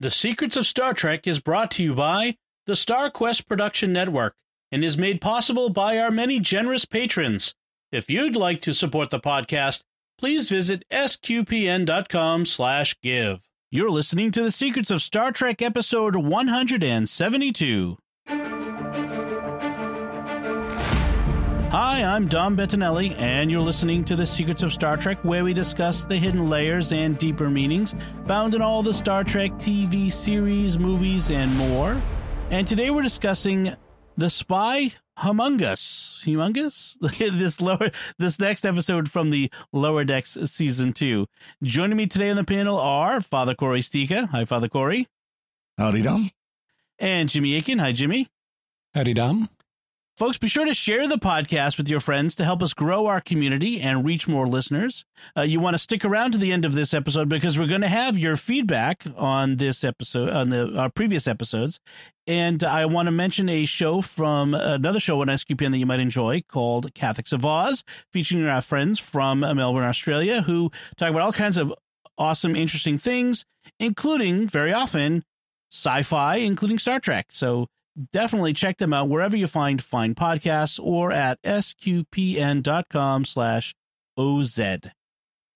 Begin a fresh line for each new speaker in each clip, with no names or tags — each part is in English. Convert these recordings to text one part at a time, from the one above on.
The Secrets of Star Trek is brought to you by the Star Quest Production Network and is made possible by our many generous patrons. If you'd like to support the podcast, please visit sqpn.com slash give. You're listening to The Secrets of Star Trek episode 172. Hi, I'm Dom Bettinelli, and you're listening to The Secrets of Star Trek, where we discuss the hidden layers and deeper meanings found in all the Star Trek TV series, movies, and more. And today we're discussing The Spy Humongous. Humongous? this lower this next episode from the Lower Decks season two. Joining me today on the panel are Father Cory Sticha. Hi, Father Cory.
Howdy, Dom.
And Jimmy Akin. Hi, Jimmy.
Howdy, Dom.
Folks, be sure to share the podcast with your friends to help us grow our community and reach more listeners. Uh, you want to stick around to the end of this episode because we're going to have your feedback on this episode, on the our previous episodes. And I want to mention a show from another show on SQPN that you might enjoy called Catholics of Oz, featuring our friends from Melbourne, Australia, who talk about all kinds of awesome, interesting things, including very often sci-fi, including Star Trek. So definitely check them out wherever you find fine podcasts or at sqpn.com slash oz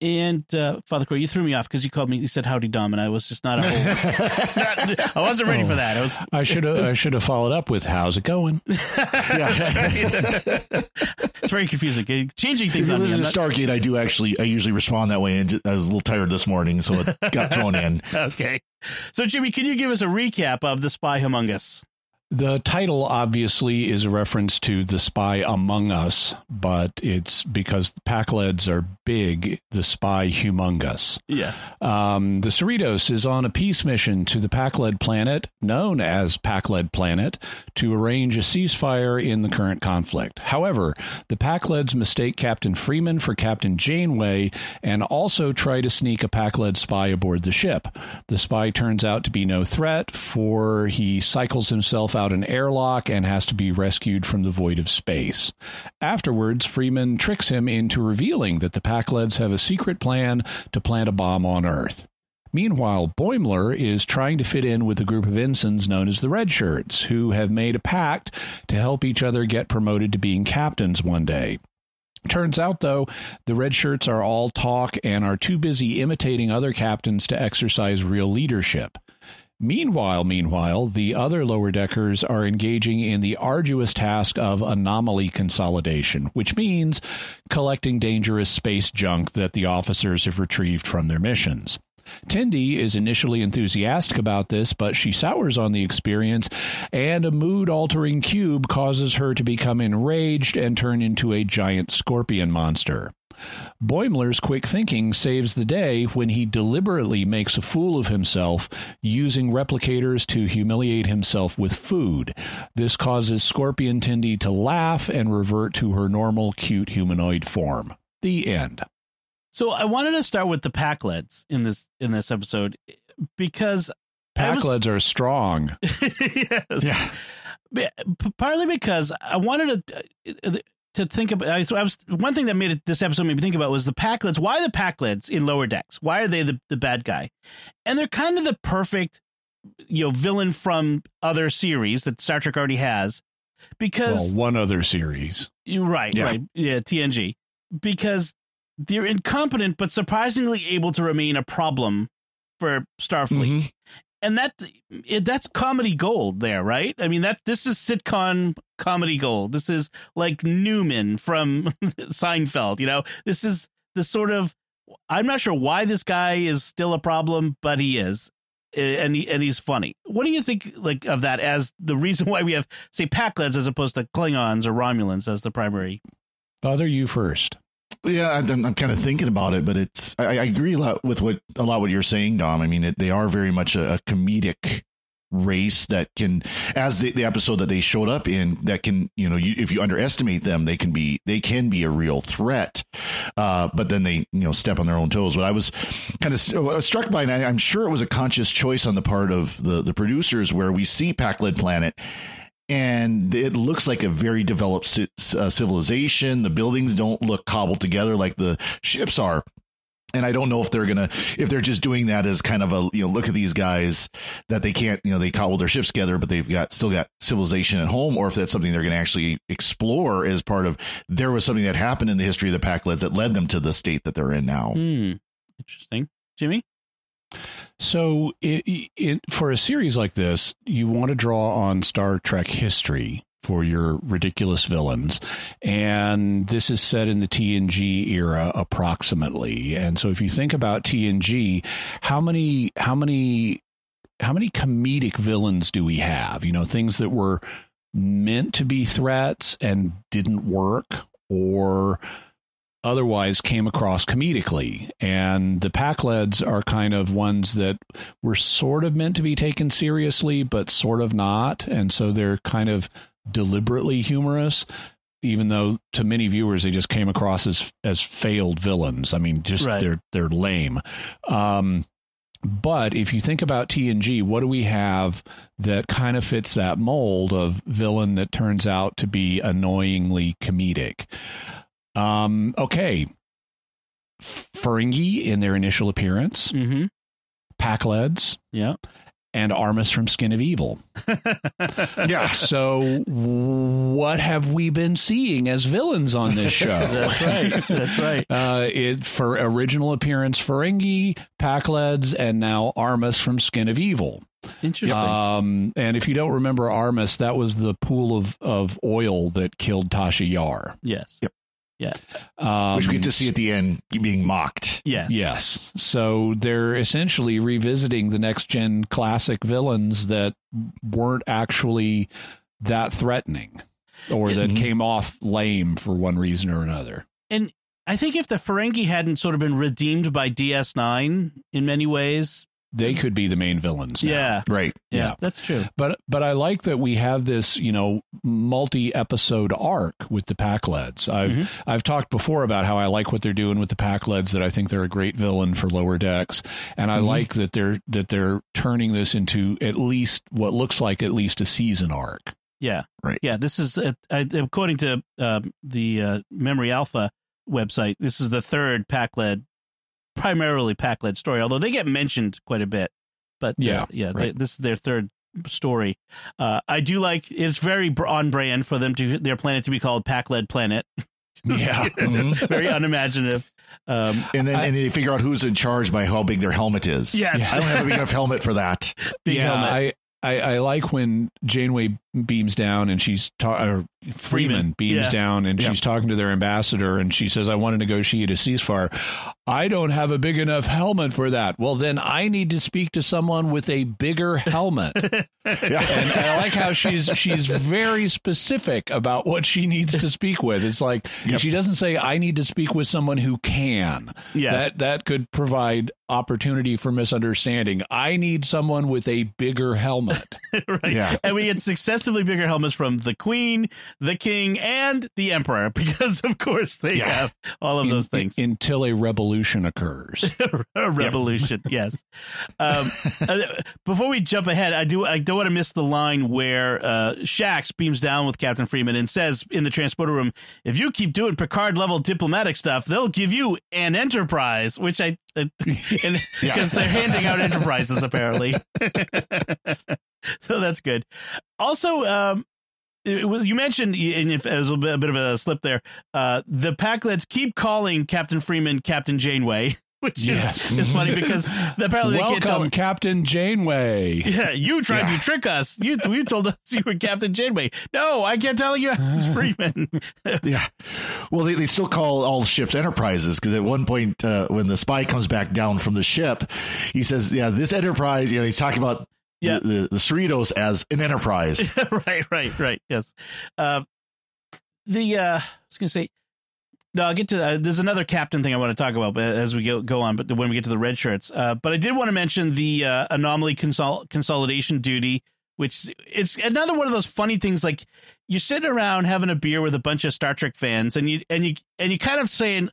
and uh, Father Cory, you threw me off because you called me. You said "Howdy, Dom," and I was just not. A whole, I wasn't ready oh, for that. I was.
I should have. I should have followed up with "How's it going?"
it's very confusing. Changing things.
If
on
listen to Stargate, I do actually. I usually respond that way, and I was a little tired this morning, so it got thrown in.
okay, so Jimmy, can you give us a recap of the Spy Among Us?
The title obviously is a reference to The Spy Among Us, but it's because the Pakleds are big, the spy humongous.
Yes.
Um, the Cerritos is on a peace mission to the Pakled planet, known as Pakled Planet, to arrange a ceasefire in the current conflict. However, the Pakleds mistake Captain Freeman for Captain Janeway and also try to sneak a Pakled spy aboard the ship. The spy turns out to be no threat, for he cycles himself out an airlock and has to be rescued from the void of space. Afterwards, Freeman tricks him into revealing that the Pakleds have a secret plan to plant a bomb on Earth. Meanwhile, Boimler is trying to fit in with a group of ensigns known as the Red Shirts, who have made a pact to help each other get promoted to being captains one day. Turns out, though, the red shirts are all talk and are too busy imitating other captains to exercise real leadership. Meanwhile, meanwhile, the other lower deckers are engaging in the arduous task of anomaly consolidation, which means collecting dangerous space junk that the officers have retrieved from their missions. Tendi is initially enthusiastic about this, but she sours on the experience, and a mood altering cube causes her to become enraged and turn into a giant scorpion monster. Boimler's quick thinking saves the day when he deliberately makes a fool of himself using replicators to humiliate himself with food. This causes Scorpion Tendi to laugh and revert to her normal cute humanoid form. The end.
So I wanted to start with the Pakleds in this in this episode because
Pakleds are strong.
yes. Yeah. Partly because I wanted to uh, to think about. I was one thing that made it, this episode made me think about was the Pakleds. Why the Pakleds in Lower Decks? Why are they the, the bad guy? And they're kind of the perfect, you know, villain from other series that Star Trek already has. Because
well, one other series,
you're right, yeah. right, yeah, TNG. Because they're incompetent but surprisingly able to remain a problem for Starfleet. Mm-hmm and that that's comedy gold there, right? I mean that this is sitcom comedy gold. This is like Newman from Seinfeld, you know. This is the sort of I'm not sure why this guy is still a problem, but he is. And he, and he's funny. What do you think like of that as the reason why we have say Pakleds as opposed to Klingons or Romulans as the primary?
Father, you first.
Yeah, I'm, I'm, kind of thinking about it, but it's I, I, agree a lot with what a lot what you're saying, Dom. I mean, it, they are very much a, a comedic race that can, as the, the episode that they showed up in, that can you know you, if you underestimate them, they can be they can be a real threat. Uh, but then they you know step on their own toes. But I was kind of struck by, and I, I'm sure it was a conscious choice on the part of the the producers, where we see Pakled Planet and it looks like a very developed uh, civilization. The buildings don't look cobbled together like the ships are. and I don't know if they're gonna if they're just doing that as kind of a you know look at these guys that they can't you know they cobble their ships together but they've got still got civilization at home or if that's something they're to actually explore as part of there was something that happened in the history of the Pakleds that led them to the state that they're in now.
Hmm. Interesting, Jimmy.
So, it, it, for a series like this, you want to draw on Star Trek history for your ridiculous villains. And this is set in the TNG era approximately. And so if you think about TNG, how many how many how many comedic villains do we have? You know, things that were meant to be threats and didn't work or otherwise came across comedically. And the Pakleds are kind of ones that were sort of meant to be taken seriously, but sort of not. And so they're kind of deliberately humorous. Even though to many viewers they just came across as as failed villains. I mean, just
Right.
they're they're lame. Um, but if you think about TNG, what do we have that kind of fits that mold of villain that turns out to be annoyingly comedic? Um, okay. F- Ferengi in their initial appearance,
Mm-hmm.
Pakleds,
Yeah.
and Armus from Skin of Evil.
Yeah.
So, what have we been seeing as villains on this show?
That's right. That's right.
Uh, it for original appearance Ferengi, Pakleds, and now Armus from Skin of Evil.
Interesting.
Um, and if you don't remember Armus, that was the pool of, of oil that killed Tasha Yar.
yes.
Yep.
Um,
Which we get to see at the end being mocked.
Yes.
Yes. So they're essentially revisiting the next gen classic villains that weren't actually that threatening or that
Mhm.
came off lame for one reason or another.
And I think if the Ferengi hadn't sort of been redeemed by DS9 in many ways,
They could be the main villains. now.
yeah,
Right.
yeah,
Yeah.
that's true.
But but I like that we have this, you know, multi-episode arc with the Pakleds. I've
Mhm.
I've talked before about how I like what they're doing with the Pakleds, That I think they're a great villain for lower decks, and I
Mhm.
like that they're that they're turning this into at least what looks like at least a season arc.
Yeah,
Right.
Yeah, this is uh, according to um, the uh, Memory Alpha website. This is the third Pakled, primarily Pakled story. Although they get mentioned quite a bit, but uh,
Yeah,
yeah, they, this is their third story. Uh, I do like it's very br- on brand for them to their planet to be called Pakled Planet.
Yeah.
Mhm.
very unimaginative. Um,
And then
I-
and they figure out who's in charge by how big their helmet is.
Yes.
I don't have a big enough helmet for that.
big
yeah,
helmet.
I, I I like when Janeway beams down and she's ta- or Freeman,
Freeman,
beams
yeah.
down and
Yeah.
she's talking to their ambassador and she says, "I want to negotiate a ceasefire." I don't have a big enough helmet for that. Well, then I need to speak to someone with a bigger helmet.
Yeah.
and I like how she's she's very specific about what she needs to speak with. It's like
Yep.
she doesn't say I need to speak with someone who can.
yes.
That that could provide opportunity for misunderstanding. I need someone with a bigger helmet.
right.
Yeah.
And we get successively bigger helmets from the Queen, the King, and the Emperor, because of course they
Yeah.
have all of those things.
In- until a revolution occurs.
a revolution, yes. Um, uh, before we jump ahead, I do I don't want to miss the line where uh, Shaxs beams down with Captain Freeman and says in the transporter room, "If you keep doing Picard level diplomatic stuff, they'll give you an Enterprise," which I uh,
Yeah.
because they're handing out Enterprises apparently. so that's good. Also, um, it was, you mentioned, and if was a bit, a bit of a slip there, uh, the Pakleds keep calling Captain Freeman Captain Janeway, which
Yes.
is, is funny because apparently they can't tell.
Welcome, Captain Janeway.
Yeah, you tried
Yeah.
to trick us. You you told us you were Captain Janeway. No, I can't tell you I was Freeman.
Yeah. Well, they, they still call all ships enterprises because at one point, uh, when the spy comes back down from the ship, he says, Yeah, this enterprise, you know, he's talking about
Yeah.
the, the, the Cerritos as an enterprise.
right, right, right. Yes. Uh, the uh, I was going to say. No, I'll get to. Uh, there's another captain thing I want to talk about uh, as we go go on, but when we get to the red shirts. Uh, but I did want to mention the uh, anomaly consol- consolidation duty, which it's another one of those funny things. Like you're sitting around having a beer with a bunch of Star Trek fans, and you and you and you kind of saying,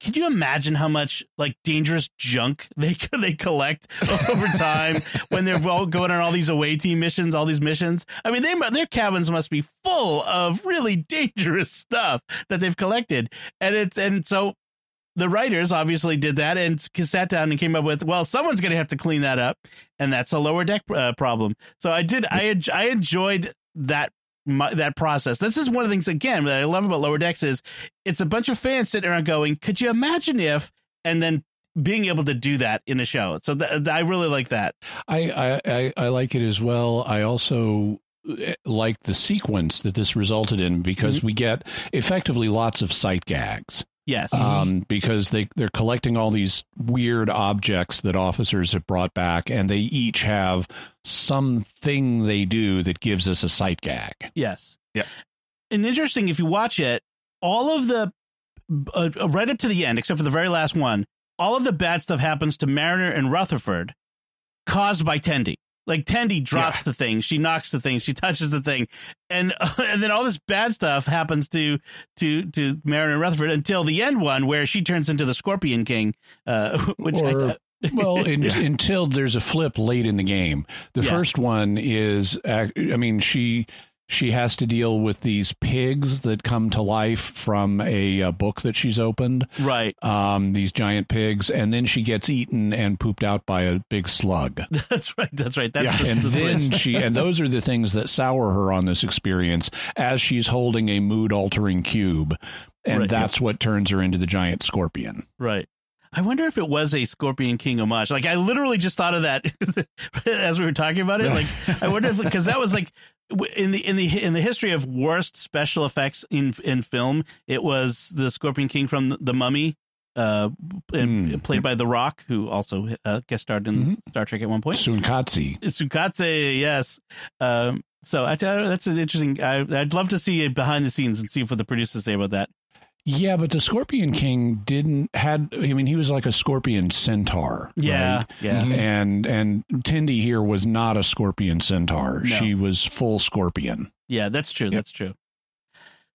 "Can you imagine how much like dangerous junk they they collect over time when they're all going on all these away team missions, all these missions? I mean, they their cabins must be full of really dangerous stuff that they've collected, and it's and so the writers obviously did that and sat down and came up with, well, someone's going to have to clean that up, and that's a lower deck uh, problem. So I did, I I enjoyed that my, that process. This is one of the things again that I love about lower decks is it's a bunch of fans sitting around going, could you imagine if, and then being able to do that in a show. So th- th- I really like that.
I, I, I, I like it as well. I also eh, like the sequence that this resulted in because mm-hmm. we get effectively lots of sight gags.
Yes.
Um, because they, they're collecting all these weird objects that officers have brought back, and they each have something they do that gives us a sight gag.
Yes.
Yeah.
And interesting, if you watch it, all of the, uh, right up to the end, except for the very last one, all of the bad stuff happens to Mariner and Rutherford caused by Tendi. Like Tendi drops yeah. the thing, she knocks the thing, she touches the thing, and and then all this bad stuff happens to to to Mariner Rutherford until the end one where she turns into the Scorpion King, uh, which or, I thought,
well, in, yeah. until there's a flip late in the game. The yeah. first one is, I mean, she she has to deal with these pigs that come to life from a, a book that she's opened.
Right.
Um, these giant pigs, and then she gets eaten and pooped out by a big slug.
That's right. That's right. That's
yeah.
the,
and
the
then she, and those are the things that sour her on this experience as she's holding a mood altering cube, and right. that's what turns her into the giant scorpion.
Right. I wonder if it was a Scorpion King homage. Like I literally just thought of that as we were talking about it. Like I wonder if because that was like in the in the in the history of worst special effects in in film, it was the Scorpion King from The Mummy, uh, mm. played by The Rock, who also uh, guest starred in mm-hmm. Star Trek at one point.
Tsunkatse.
Tsunkatse, yes. Um, so I, that's an interesting. I, would love to see it behind the scenes and see what the producers say about that.
Yeah, but the Scorpion King didn't had. I mean, he was like a Scorpion Centaur.
Yeah,
right?
yeah.
Mm-hmm. And and Tendi here was not a Scorpion Centaur. No. She was full Scorpion.
Yeah, that's true. Yep. That's true.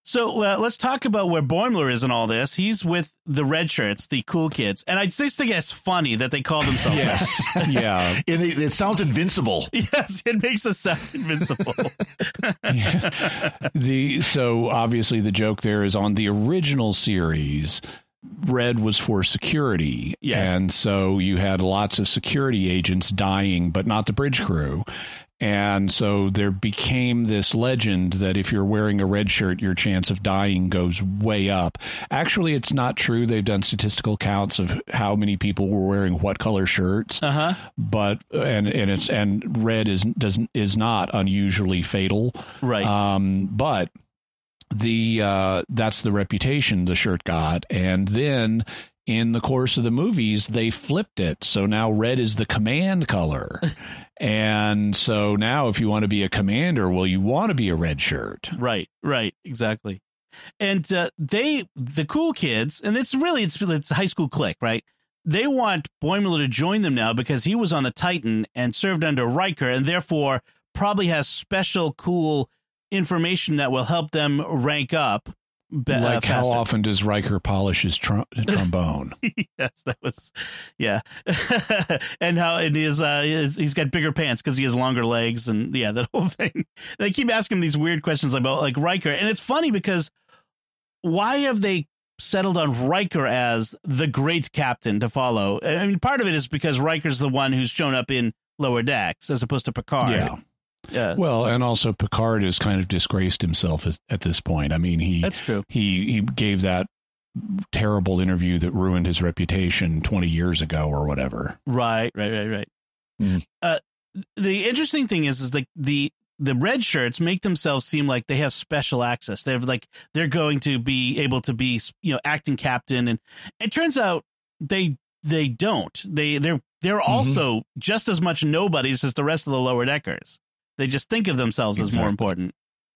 So uh, let's talk about where Boimler is in all this. He's with the red shirts, the cool kids, and I just think it's funny that they call themselves.
yes, yeah.
It, it, sounds invincible.
Yes, it makes us sound invincible. yeah.
The so obviously the joke there is on the original series. Red was for security.
Yes.
And so you had lots of security agents dying, but not the bridge crew. And so there became this legend that if you're wearing a red shirt, your chance of dying goes way up. Actually, it's not true. They've done statistical counts of how many people were wearing what color shirts.
Uh-huh.
But and and it's and red is doesn't is not unusually fatal.
Right.
Um, but the uh, that's the reputation the shirt got, and then in the course of the movies they flipped it. So now red is the command color. And so now if you want to be a commander well you want to be a red shirt.
Right right exactly. And uh, they the cool kids and it's really it's it's high school clique right? They want Boimler to join them now because he was on the Titan and served under Riker and therefore probably has special cool information that will help them rank up
be, like uh, how often does Riker polish his tr- trombone?
yes, that was yeah, and how it is. Uh, he's got bigger pants because he has longer legs, and yeah, that whole thing. They keep asking him these weird questions about like Riker, and it's funny because why have they settled on Riker as the great captain to follow? I mean, part of it is because Riker's the one who's shown up in lower decks as opposed to Picard.
Yeah. Yeah. Well, and also Picard has kind of disgraced himself as, at this point. I mean, he
That's true.
He he gave that terrible interview that ruined his reputation 20 years ago or whatever.
Right, right, right, right. Mm. Uh, the interesting thing is is like the the red shirts make themselves seem like they have special access. They're like they're going to be able to be, you know, acting captain and it turns out they they don't. They they're they're mm-hmm. also just as much nobodies as the rest of the lower deckers. They just think of themselves exactly. as more important.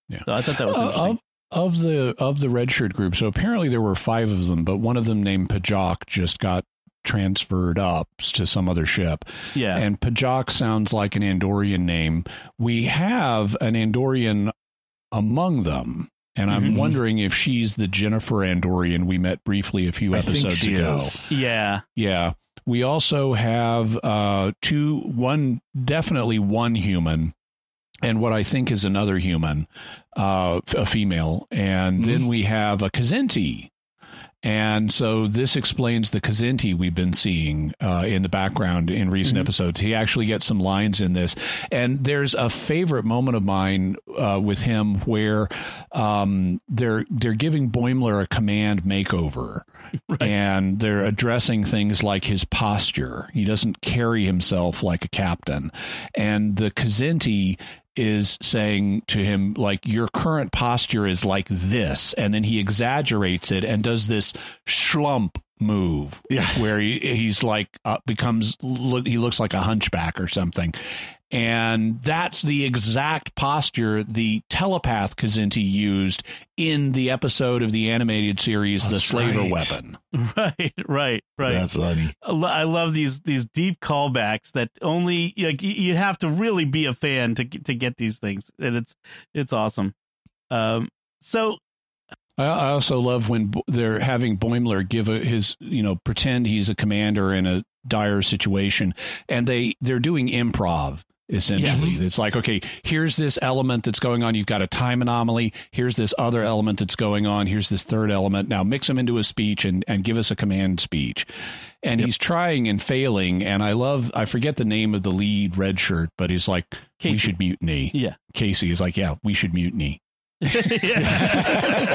Yeah.
So I thought that was uh, interesting.
Of, of the of the red shirt group, so apparently there were five of them, but one of them named Pajak just got transferred up to some other ship.
Yeah.
And Pajak sounds like an Andorian name. We have an Andorian among them. And I'm mm-hmm. wondering if she's the Jennifer Andorian we met briefly a few episodes ago.
Is.
Yeah.
Yeah. We also have uh, two, one, definitely one human and what I think is another human, uh, a female, and mm-hmm. then we have a Kzinti, And so this explains the Kzinti we've been seeing uh, in the background in recent
Mm-hmm.
episodes. He actually gets some lines in this. And there's a favorite moment of mine uh, with him where um, they're they're giving Boimler a command makeover. And they're addressing things like his posture. He doesn't carry himself like a captain. And the Kzinti is saying to him like your current posture is like this and then he exaggerates it and does this schlump move
Yeah.
where he, he's like uh, becomes look, he looks like a hunchback or something and that's the exact posture the telepath Kzinti used in the episode of the animated series The Slaver
right.
Weapon.
Right, right, right.
That's funny.
I love these these deep callbacks that only like y- you have to really be a fan to get- to get these things, and it's it's awesome. Um, so
I I also love when they're having Boimler give a, his, you know, pretend he's a commander in a dire situation, and they they're doing improv. Essentially, it's like, okay, here's this element that's going on. You've got a time anomaly. Here's this other element that's going on. Here's this third element. Now mix them into a speech and, and give us a command speech. And he's trying and failing. And I love, I forget the name of the lead red shirt, but he's like, we should mutiny.
yeah,
Casey is like, yeah, we should mutiny.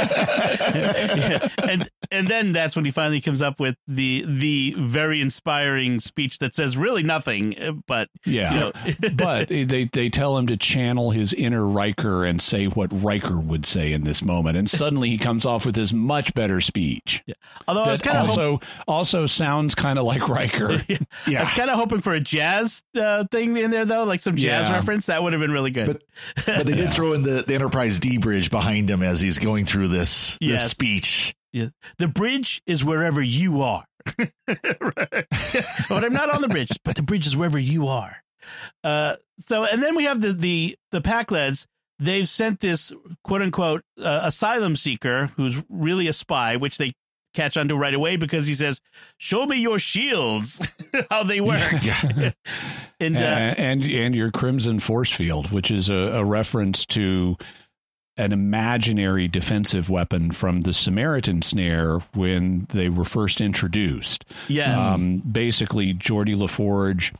Yeah. and and then that's when he finally comes up with the the very inspiring speech that says really nothing, uh, but
Yeah.
you know,
but they they tell him to channel his inner Riker and say what Riker would say in this moment, and suddenly he comes off with this much better speech.
although I was
That
kind of
also also sounds kind of like Riker.
I was kind of hoping for a jazz uh, thing in there though, like some jazz
Yeah.
reference. That would have been really good.
But but they did throw in the, the Enterprise D bridge behind him as he's going through this this speech.
Yeah. The bridge is wherever you are. Right. but I'm not on the bridge, but the bridge is wherever you are. Uh, so, and then we have the the the Pakleds. They've sent this quote unquote uh, asylum seeker who's really a spy, which they catch onto right away because he says, "Show me your shields, how they work."
Yeah.
and uh,
and and your Crimson Force Field, which is a, a reference to an imaginary defensive weapon from the Samaritan snare when they were first introduced.
yeah,
Um, basically, Geordi LaForge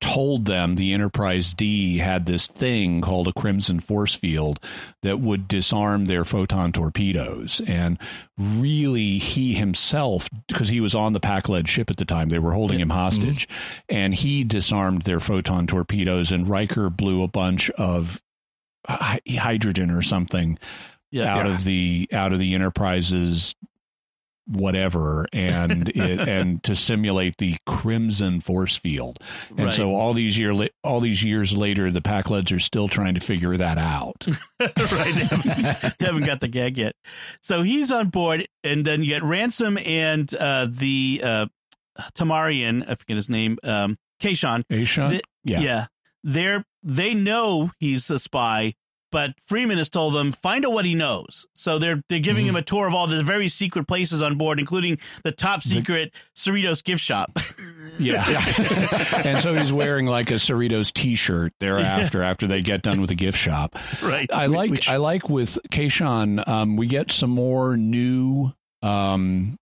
told them the Enterprise D had this thing called a Crimson Force Field that would disarm their photon torpedoes. And really, he himself, because he was on the Pakled ship at the time, they were holding him hostage, and he disarmed their photon torpedoes, and Riker blew a bunch of hydrogen or something
yeah,
out
Yeah.
of the out of the enterprise's whatever and it and to simulate the crimson force field and
Right.
so all these year all these years later the Pakleds are still trying to figure that out
right. They haven't, haven't got the gag yet. So he's on board, and then you get Ransom and uh, the uh, Tamarian, I forget his name, um,
Kayshon.
The-
yeah.
Yeah. They're they know he's a spy, but Freeman has told them find out what he knows. So they're they're giving him a tour of all the very secret places on board, including the top secret Cerritos gift shop.
Yeah. and so he's wearing like a Cerritos t-shirt thereafter after they get done with the gift shop.
right.
I like
which-
I like with Kayshon, um, we get some more new um,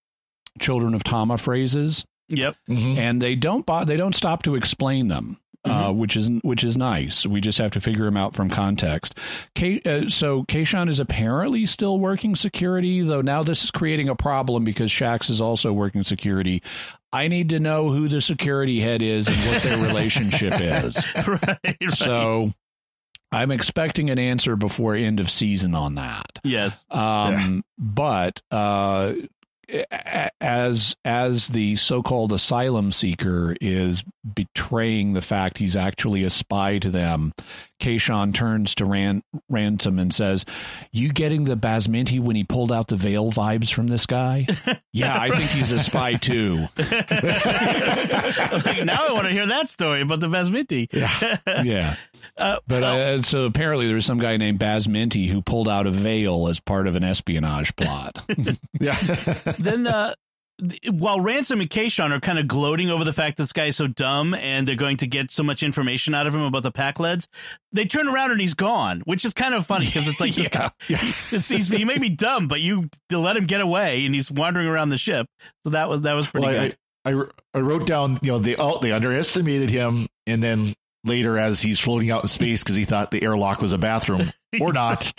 children of Tama phrases.
Yep.
Mhm.
and they don't bo- they don't stop to explain them. Uh, which is which is nice. We just have to figure them out from context. K, uh, so Kayshon is apparently still working security, though now this is creating a problem because Shaxs is also working security. I need to know who the security head is and what their relationship is.
right. Right.
So I'm expecting an answer before end of season on that.
yes.
Um, but uh, a- as as the so-called asylum seeker is betraying the fact he's actually a spy to them, Kayshon turns to Ran- Ransom and says, "You getting the Basminti when he pulled out the veil vibes from this guy? yeah, I think he's a spy too.
like, now I want to hear that story about the Basminti.
Yeah."
Uh,
But uh, so apparently there was some guy named Basminti who pulled out a veil as part of an espionage plot.
Yeah.
then uh while Ransom and Kayshon are kind of gloating over the fact this guy is so dumb and they're going to get so much information out of him about the Pakleds, they turn around and he's gone, which is kind of funny because it's like this guy, it's, he's, he may be dumb, but you let him get away and he's wandering around the ship. So that was that was pretty
Well,
good.
I, I I wrote down, you know, they oh, they underestimated him, and then later as he's floating out in space because he thought the airlock was a bathroom or not.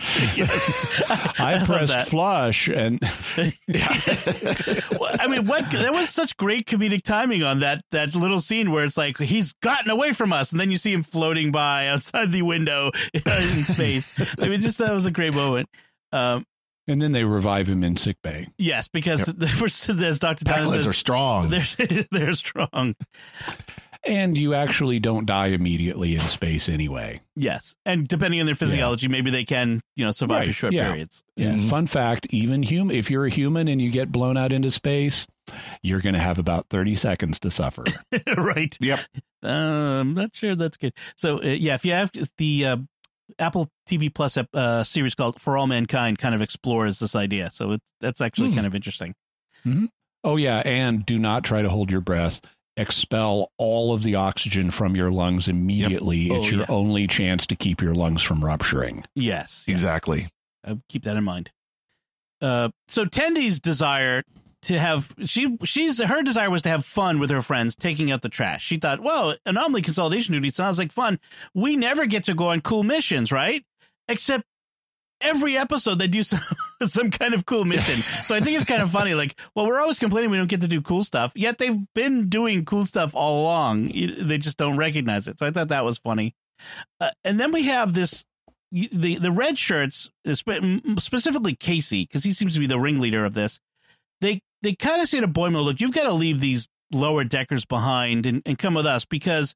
I
love
pressed
that.
flush and
Well, I mean, what that was such great comedic timing on that that little scene where it's like he's gotten away from us, and then you see him floating by outside the window in space. I mean, just that was a great moment. Um,
and then they revive him in sick bay.
yes, because as Doctor Tyler
Pakleds
says,
are strong.
they're they're strong.
And you actually don't die immediately in space anyway.
Yes, and depending on their physiology, maybe they can you know survive for
Right,
short
yeah.
periods.
And
Mhm.
fun fact, even hum if you're a human and you get blown out into space, you're going to have about 30 seconds to suffer.
right.
Yep.
Um, I'm not sure that's good. So uh, yeah, if you have the uh, Apple TV Plus uh, series called For All Mankind, kind of explores this idea. So it's that's actually
Hmm.
kind of interesting.
oh yeah, and do not try to hold your breath. Expel all of the oxygen from your lungs immediately.
Oh,
it's your
yeah.
only chance to keep your lungs from rupturing.
Yes, yes.
Exactly.
Uh, keep that in mind. Uh, so Tendi's desire to have she she's her desire was to have fun with her friends taking out the trash. She thought, well, anomaly consolidation duty sounds like fun. We never get to go on cool missions, right? Except every episode they do some some kind of cool mission. So I think it's kind of funny. Like, well, we're always complaining we don't get to do cool stuff, yet they've been doing cool stuff all along. They just don't recognize it. So I thought that was funny. Uh, and then we have this the the red shirts, uh, specifically Casey, because he seems to be the ringleader of this. They they kind of say to Boimler, "Look, you've got to leave these lower deckers behind and, and come with us because."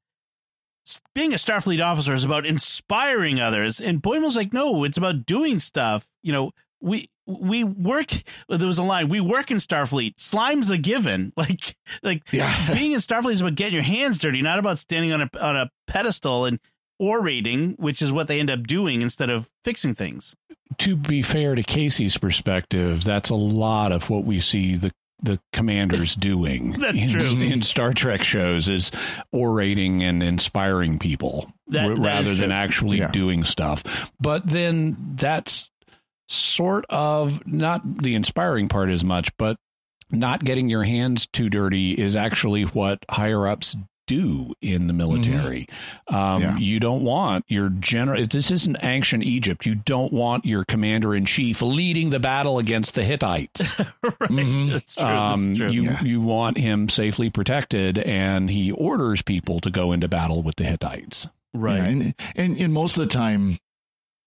Being a Starfleet officer is about inspiring others, and Boimler's like, "No, it's about doing stuff." You know, we we work. There was a line: "We work in Starfleet. Slime's a given." Like, like
Yeah.
being in Starfleet is about getting your hands dirty, not about standing on a on a pedestal and orating, which is what they end up doing instead of fixing things.
To be fair to Casey's perspective, that's a lot of what we see the the commanders doing
That's
in,
true.
in Star Trek shows is orating and inspiring people
That-
r-
that is
rather than actually
Yeah.
doing stuff. But then that's sort of not the inspiring part as much, but not getting your hands too dirty is actually what higher ups do in the military. Um,
Yeah.
You don't want your general. This isn't ancient Egypt. You don't want your commander in chief leading the battle against the Hittites.
right.
Mhm.
That's true.
Um,
That's true.
you
Yeah.
you want him safely protected, and he orders people to go into battle with the Hittites.
right.
Yeah, and, and and most of the time,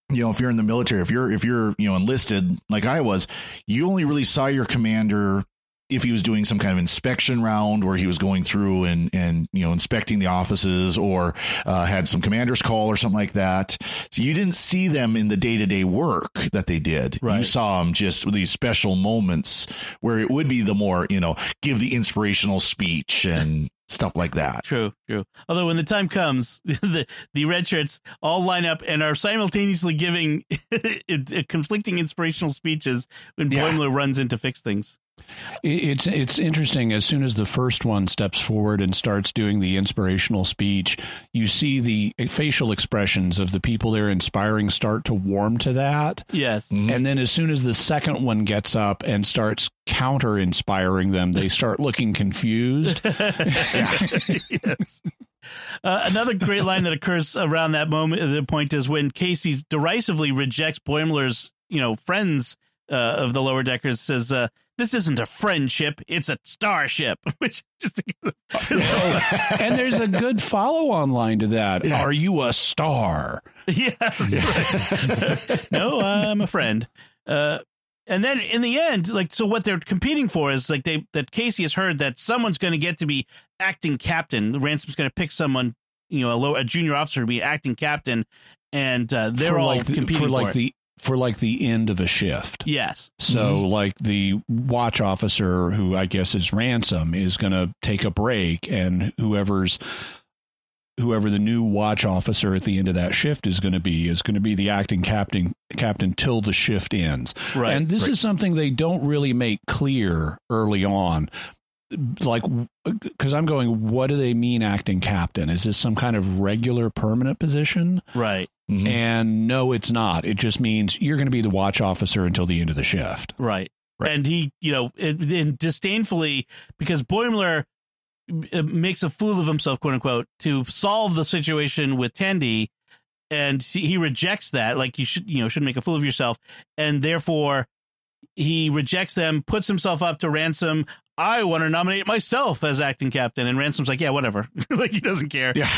you know, if you're in the military, if you're if you're you know enlisted like I was, you only really saw your commander if he was doing some kind of inspection round where he was going through and and you know inspecting the offices or uh, had some commander's call or something like that. So you didn't see them in the day to day work that they did. You saw them just with these special moments where it would be the more you know give the inspirational speech and stuff like that.
True, true. Although when the time comes, the the red shirts all line up and are simultaneously giving conflicting inspirational speeches when
Yeah.
Boimler runs in to fix things.
It- It's it's interesting. As soon as the first one steps forward and starts doing the inspirational speech, you see the facial expressions of the people they're inspiring start to warm to that.
Yes.
Mhm.
And then as soon as the second one gets up and starts counter inspiring them, they start looking confused.
yes. Uh, another great line that occurs around that moment, the point is when Casey derisively rejects Boimler's, you know, friends uh, of the lower deckers, says, uh, "This isn't a friendship; it's a starship." Which just
and there's a good follow on line to that.
Yeah.
Are you a star?
yes, right. no, I'm a friend. Uh, and then in the end, like, so what they're competing for is like they that Casey has heard that someone's going to get to be acting captain. Ransom's going to pick someone, you know, a low, a junior officer to be acting captain, and uh, they're
for
all
like the,
competing
for like
it.
the for like the end of a shift.
yes,
So, mm-hmm. like the watch officer, who I guess is ransom, is going to take a break, and whoever's whoever the new watch officer at the end of that shift is going to be is going to be the acting captain captain till the shift ends.
Right,
and this
right.
is something they don't really make clear early on. Like, because I'm going, what do they mean acting captain? Is this some kind of regular permanent position?
Right.
Mhm.
And no, it's not. It just means you're going to be the watch officer until the end of the shift.
Right.
Right.
And he, you know, it, and disdainfully, because Boimler uh, makes a fool of himself, quote unquote, to solve the situation with Tendi, and he he rejects that. Like you should, you know, shouldn't make a fool of yourself, and therefore he rejects them, puts himself up to ransom. I want to nominate myself as acting captain, and Ransom's like, yeah, whatever, like he doesn't care
Yeah.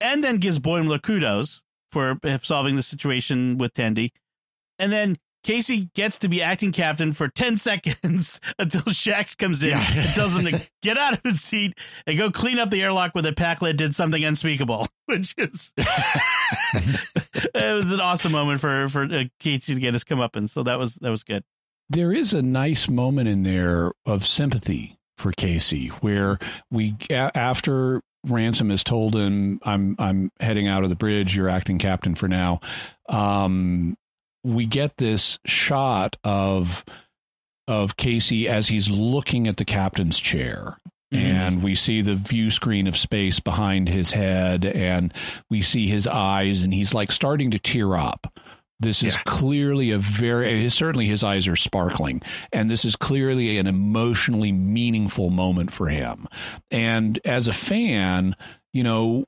and then gives Boimler kudos for solving the situation with Tendi. And then Casey gets to be acting captain for 10 seconds until Shaxs comes in
Yeah.
and tells him to get out of his seat and go clean up the airlock where the Pakled did something unspeakable, which is it was an awesome moment for for uh, Casey to get his comeuppance. So that was that was good.
there is a nice moment in there of sympathy for Casey where we after Ransom has told him I'm I'm heading out of the bridge. You're acting captain for now. Um we get this shot of of Casey as he's looking at the captain's chair. And we see the view screen of space behind his head and we see his eyes and he's like starting to tear up this is
Yeah.
clearly a very certainly his eyes are sparkling and this is clearly an emotionally meaningful moment for him and as a fan you know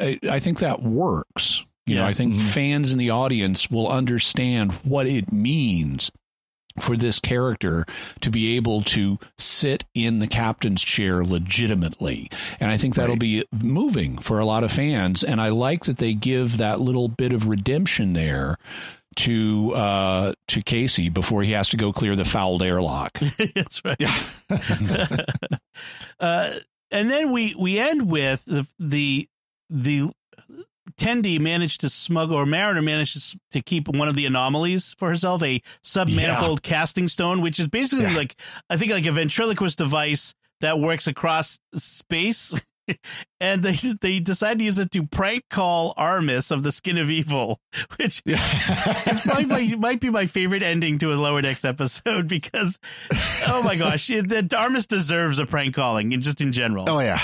i, I think that works you know
Yeah.
i think
Mhm.
fans in the audience will understand what it means for this character to be able to sit in the captain's chair legitimately. And I think that'll
Right.
be moving for a lot of fans. And I like that they give that little bit of redemption there to uh to Casey before he has to go clear the fouled airlock.
That's right.
Yeah.
uh, and then we we end with the the the Tendi managed to smuggle, or Mariner managed to, to keep one of the anomalies for herself, a submanifold casting stone, which is basically
Yeah.
like I think like a ventriloquist device that works across space. and they they decide to use it to prank call Armus of the Skin of Evil, which
yeah.
it's probably my, might be my favorite ending to a Lower Decks episode because, oh my gosh, it, the Darmus deserves a prank calling, and just in general.
oh yeah.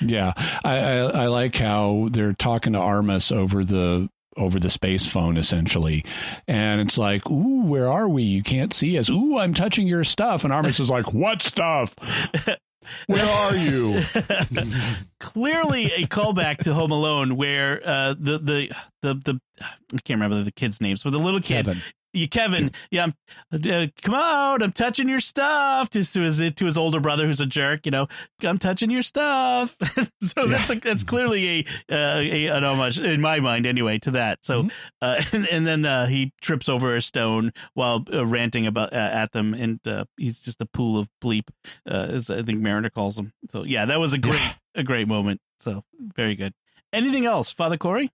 yeah. I, I I like how they're talking to Armus over the over the space phone essentially. And it's like, ooh, where are we? You can't see us. Ooh, I'm touching your stuff. And Armus is like, What stuff? Where are you?
Clearly, a callback to Home Alone, where uh, the the the the I can't remember the kid's names, but the little kid,
Kevin.
You Kevin, yeah, I'm, uh, come out, I'm touching your stuff. To, to his to his older brother, who's a jerk, you know, I'm touching your stuff. so that's a, that's clearly a, uh, a an homage in my mind, anyway, to that. So,
Mhm.
uh, and, and then uh, he trips over a stone while uh, ranting about uh, at them, and uh, he's just a pool of bleep, uh, as I think Mariner calls him. So, yeah, that was a great a great moment. So, very good. Anything else, Father Cory?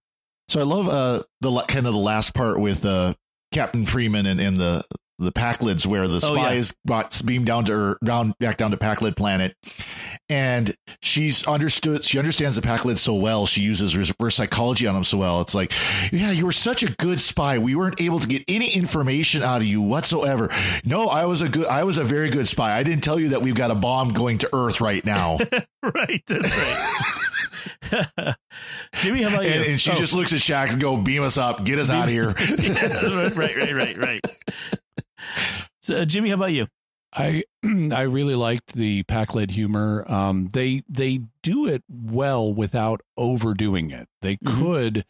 So I love uh the kind of the last part with uh Captain Freeman and, and the the Pakleds where the
Oh, yeah.
spies got beamed down to her down back down to Pakled planet, and she's understood. She understands the Pakleds so well. She uses reverse psychology on them so well. It's like, yeah, you were such a good spy. We weren't able to get any information out of you whatsoever. No, I was a good. I was a very good spy. I didn't tell you that we've got a bomb going to Earth right now.
right, that's right. Jimmy, how about you?
and, and she
Oh.
just looks at Shaxs and go, beam us up, get us out of here.
Yeah, right, right, right, right. So, uh, Jimmy, how about you?
I I really liked the Pakled humor. Um, they they do it well without overdoing it. They
Mhm.
could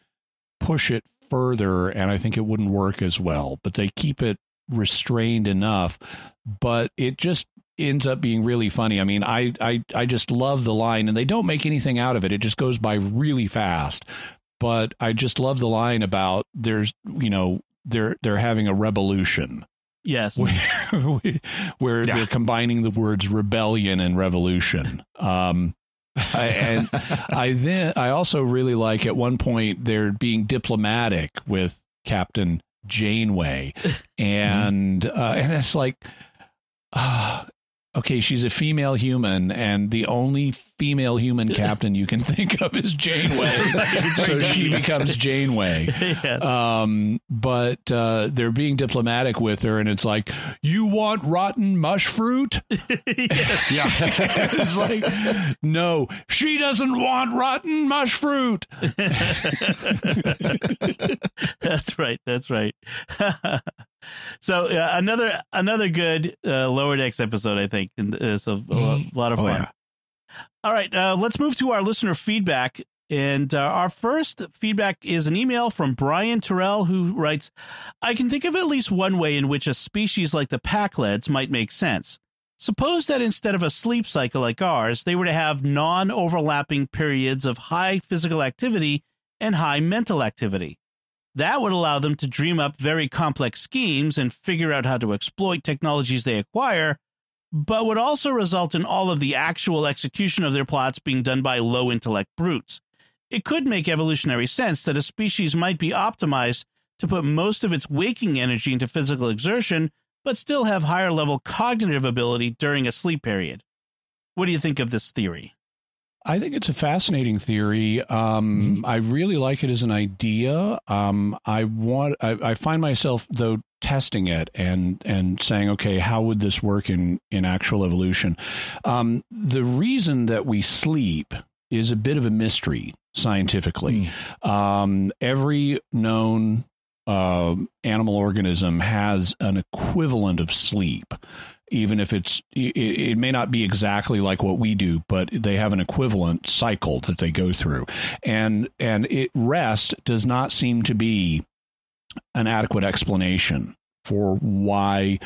push it further, and I think it wouldn't work as well. But they keep it restrained enough. But it just ends up being really funny. I mean, I I I just love the line, and they don't make anything out of it. It just goes by really fast. But I just love the line about there's you know they're they're having a revolution
Yes.
where, where
Yeah.
they're combining the words rebellion and revolution. Um, I, and I then I also really like at one point they're being diplomatic with Captain Janeway, and uh, and it's like, uh, okay, she's a female human, and the only female human captain you can think of is Janeway. so she becomes Janeway.
Yeah.
Um, but uh, they're being diplomatic with her, and it's like, you want rotten mush fruit?
Yeah.
it's like, no, she doesn't want rotten mush fruit.
that's right. That's right. So uh, another another good uh, lower decks episode, I think. And uh, so a lot, a lot of
Oh,
fun.
yeah.
All right, uh, let's move to our listener feedback. And uh, our first feedback is an email from Brian Terrell, who writes I can think of at least one way in which a species like the Pakleds might make sense. Suppose that instead of a sleep cycle like ours, they were to have non overlapping periods of high physical activity and high mental activity. That would allow them to dream up very complex schemes and figure out how to exploit technologies they acquire, but would also result in all of the actual execution of their plots being done by low intellect brutes. It could make evolutionary sense that a species might be optimized to put most of its waking energy into physical exertion, but still have higher level cognitive ability during a sleep period. What do you think of this theory?
I think it's a fascinating theory. Um, I really like it as an idea. Um, I want. I, I find myself though testing it and and saying, okay, how would this work in in actual evolution? Um, the reason that we sleep is a bit of a mystery scientifically. Um, every known uh, animal organism has an equivalent of sleep even if it's it, it may not be exactly like what we do but they have an equivalent cycle that they go through. And and it rest does not seem to be an adequate explanation for why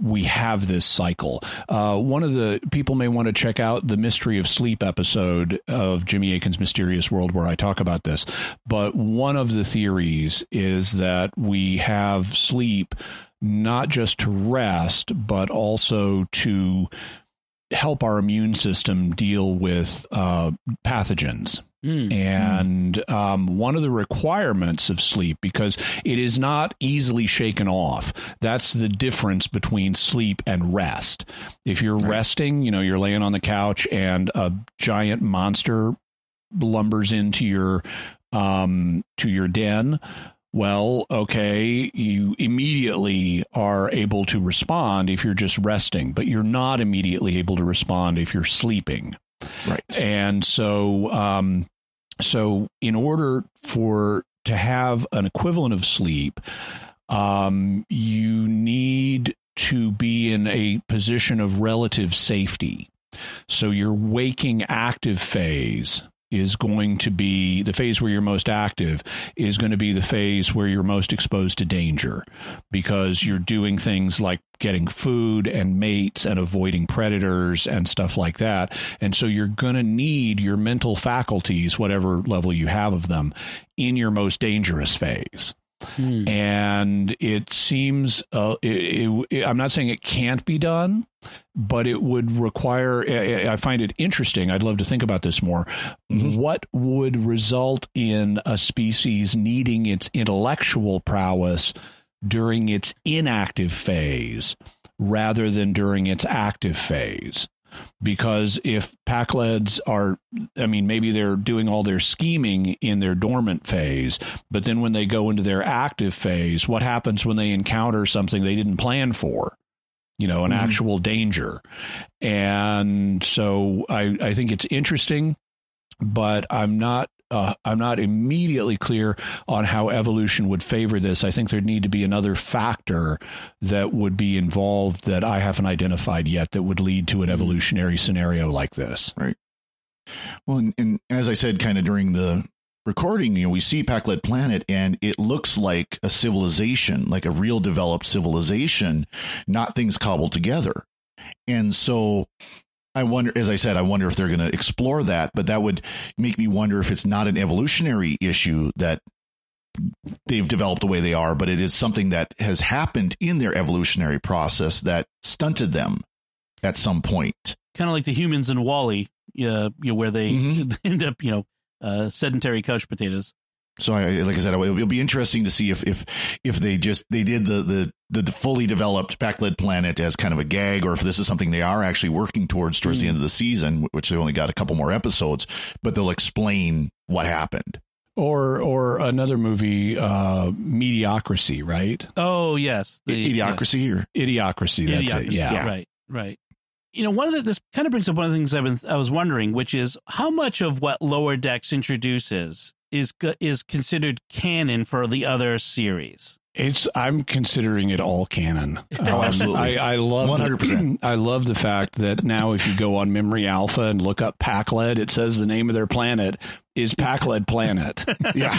we have this cycle. Uh, one of the people may want to check out the Mystery of Sleep episode of Jimmy Akin's Mysterious World, where I talk about this. But one of the theories is that we have sleep not just to rest, but also to help our immune system deal with uh, pathogens.
Hmm.
And um, one of the requirements of sleep, because it is not easily shaken off, that's the difference between sleep and rest. If you're resting, you know, you're laying on the couch and a giant monster lumbers into your um, to your den. Well, okay, you immediately are able to respond if you're just resting, but you're not immediately able to respond if you're sleeping.
Right.
And so, um, so in order for to have an equivalent of sleep, um, you need to be in a position of relative safety. So your waking active phase is going to be the phase where you're most active is going to be the phase where you're most exposed to danger because you're doing things like getting food and mates and avoiding predators and stuff like that. And so you're going to need your mental faculties, whatever level you have of them, in your most dangerous phase.
Hmm.
And it seems, uh, it, it, I'm not saying it can't be done, but it would require, I I find it interesting. I'd love to think about this more.
Mhm.
What would result in a species needing its intellectual prowess during its inactive phase rather than during its active phase? Because if pack Pakleds are, I mean, maybe they're doing all their scheming in their dormant phase, but then when they go into their active phase, what happens when they encounter something they didn't plan for? You know, an
Mhm.
actual danger. And so I, I think it's interesting, but I'm not uh, I'm not immediately clear on how evolution would favor this. I think there'd need to be another factor that would be involved that I haven't identified yet that would lead to an evolutionary scenario like this. Right.
Well, and, and as I said, kind of during the recording, you know, we see Pakled Planet, and it looks like a civilization, like a real developed civilization, not things cobbled together. And so, I wonder, as I said, I wonder if they're going to explore that, but that would make me wonder if it's not an evolutionary issue that they've developed the way they are, but it is something that has happened in their evolutionary process that stunted them at some point.
kind of like the humans in WALL-E, uh, you know, where they
Mhm.
end up, you know, uh, sedentary couch potatoes.
So I, like I said, it'll, it'll be interesting to see if if if they just they did the the the fully developed Pakled planet as kind of a gag, or if this is something they are actually working towards towards
Mm.
the end of the season, which they only got a couple more episodes, but they'll explain what happened.
Or or another movie, uh, Mediocrity, right?
Oh yes, the-
Idiocracy, or
Idiocracy. That's it.
Idiocracy.
Yeah.
Right. Right. You know, one of the this kind of brings up one of the things I've been I was wondering, which is how much of what Lower Decks introduces is is considered canon for the other series.
It's. I'm considering it all canon.
Oh, absolutely.
I, I love.
100%.
The, I love the fact that now, if you go on Memory Alpha and look up Pakled, it says the name of their planet is Pakled Planet.
yeah,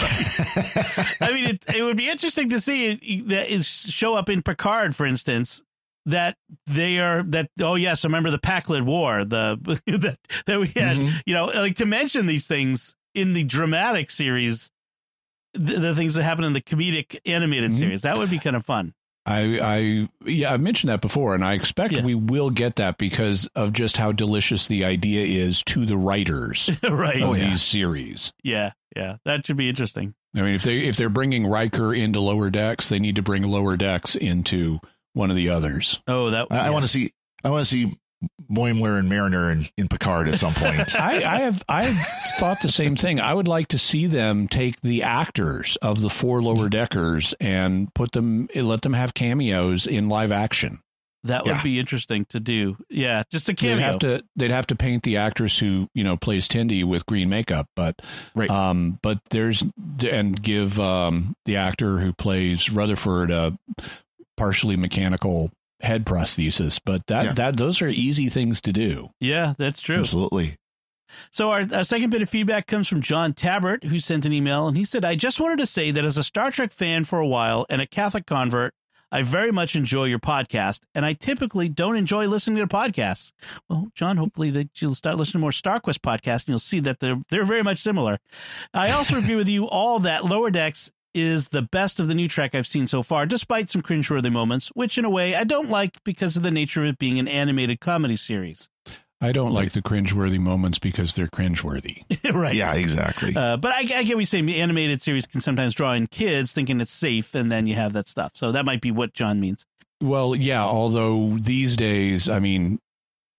I mean, it, it would be interesting to see it, that it show up in Picard, for instance, that they are that. Oh yes, I remember the Pakled War, the that that we had.
Mhm.
You know, like to mention these things in the dramatic series, the, the things that happen in the comedic animated
Mhm.
series. That would be kind of fun.
I, I, yeah, I've mentioned that before, and I expect
Yeah.
we will get that because of just how delicious the idea is to the writers
right?
of
Oh, yeah.
these series.
yeah, yeah, that should be interesting.
I mean, if they if they're bringing Riker into lower decks, they need to bring lower decks into one of the others.
Oh, that
I, I want to see. I want to see Boimler and Mariner in, in Picard at some point.
I, I have I have thought the same thing. I would like to see them take the actors of the four lower deckers and put them let them have cameos in live action.
That would
Yeah.
be interesting to do. Yeah, just a
They'd have to they'd have to paint the actress who you know plays Tendi with green makeup, but
Right.
um, but there's and give um the actor who plays Rutherford a partially mechanical head prosthesis. But that
Yeah.
that those are easy things to do.
yeah, that's true.
Absolutely.
So our, our second bit of feedback comes from John Tabbert, who sent an email, and he said, "I just wanted to say that as a Star Trek fan for a while and a Catholic convert, I very much enjoy your podcast, and I typically don't enjoy listening to podcasts. Well, John, hopefully that you'll start listening to more StarQuest podcasts, and you'll see that they're they're very much similar. I also agree with you all that Lower Decks." Is the best of the new Trek I've seen so far, despite some cringeworthy moments, which in a way I don't like because of the nature of it being an animated comedy series.
I don't like the cringeworthy moments because they're cringeworthy.
right.
Yeah, exactly.
Uh, but I, I get what you're saying. The animated series can sometimes draw in kids thinking it's safe, and then you have that stuff. So that might be what John means.
Well, yeah, although these days, I mean,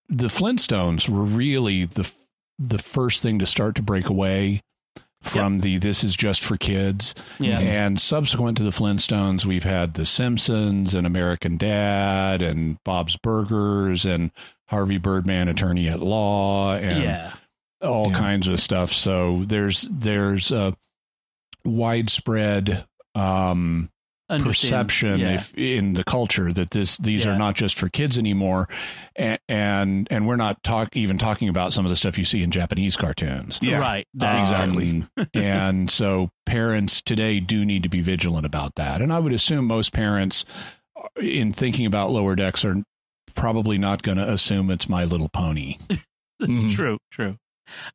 the Flintstones were really the the first thing to start to break away from the this is just for kids.
Yeah.
And subsequent to the Flintstones, we've had The Simpsons and American Dad and Bob's Burgers and Harvey Birdman, Attorney at Law, and
yeah.
all
Yeah.
kinds of stuff. So there's there's a widespread um
Understand.
Perception
Yeah.
if in the culture that this these
Yeah.
are not just for kids anymore and and, and we're not talk even talking about some of the stuff you see in Japanese cartoons.
Yeah.
Right. That-
Exactly.
Um, and so parents today do need to be vigilant about that. And I would assume most parents uh, in thinking about lower decks are probably not going to assume it's my little pony.
That's
Mhm.
true. True.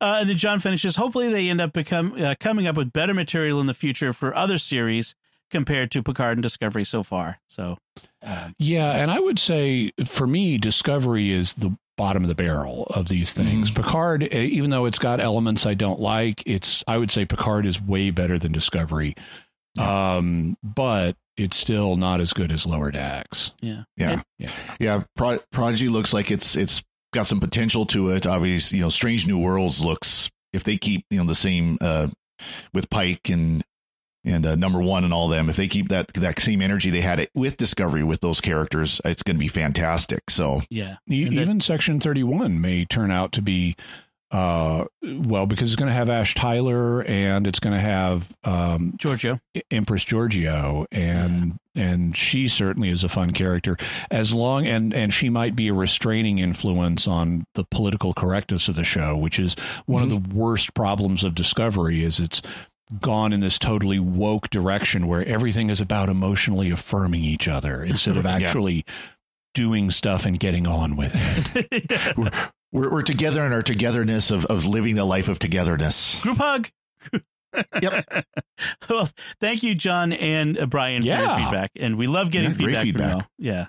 Uh, and then John finishes. Hopefully, they end up become uh, coming up with better material in the future for other series compared to Picard and Discovery so far. So, um,
Yeah, and I would say for me, Discovery is the bottom of the barrel of these things. Picard, eh, even though it's got elements I don't like, it's I would say Picard is way better than Discovery. Um, but it's still not as good as Lower Decks.
yeah.
Yeah.
Yeah.
Yeah. Pro- Prodigy looks like it's it's got some potential to it. Obviously, you know, Strange New Worlds looks if they keep you know the same uh, with Pike and and uh, number one and all them. If they keep that that same energy they had it with Discovery with those characters, it's going to be fantastic. So
Yeah.
E-
And that-
even Section Thirty One may turn out to be. Uh, well, because it's going to have Ash Tyler and it's going to have um,
Georgiou.
Empress Georgiou, and and she certainly is a fun character. As long and and she might be a restraining influence on the political correctness of the show, which is one of the worst problems of Discovery. Is it's gone in this totally woke direction where everything is about emotionally affirming each other instead of
Yeah.
actually doing stuff and getting on with it.
we're we're together in our togetherness of of living the life of togetherness.
Group hug.
Yep.
well, thank you, John and uh, Brian, for your feedback. And we love getting
Yeah, great
feedback,
feedback.
from you all. Yeah.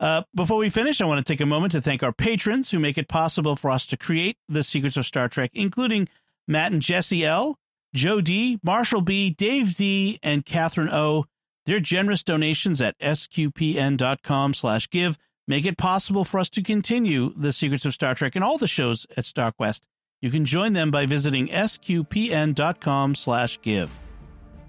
Uh, before we finish, I want to take a moment to thank our patrons who make it possible for us to create the secrets of Star Trek, including Matt and Jesse L., Joe D, Marshall B, Dave D, and Catherine O. Their generous donations at sqpn.com slash give make it possible for us to continue the secrets of Star Trek and all the shows at StarQuest. You can join them by visiting sqpn.com slash give.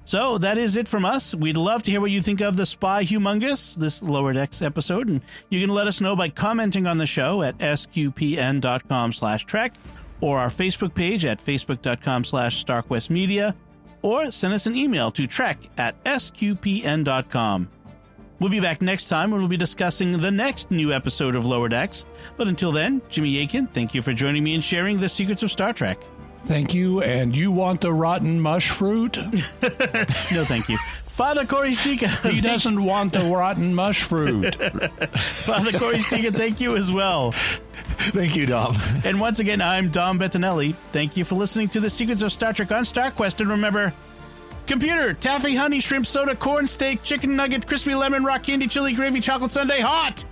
So that is it from us. We'd love to hear what you think of the Spy Humongous, this Lower Decks episode, and you can let us know by commenting on the show at sqpn.com slash trek or our Facebook page at facebook.com slash starquestmedia or send us an email to trek at sqpn.com. We'll be back next time when we'll be discussing the next new episode of Lower Decks. But until then, Jimmy Akin, thank you for joining me and sharing the secrets of Star Trek.
Thank you. And you want the rotten mush fruit?
no, thank you. Father Cory Sticha.
He doesn't want the rotten mush fruit.
Father Cory Sticha, thank you as well.
Thank you, Dom.
And once again, I'm Dom Bettinelli. Thank you for listening to the Secrets of Star Trek on StarQuest. And remember, computer, taffy, honey, shrimp, soda, corn, steak, chicken nugget, crispy lemon, rock candy, chili, gravy, chocolate sundae, hot!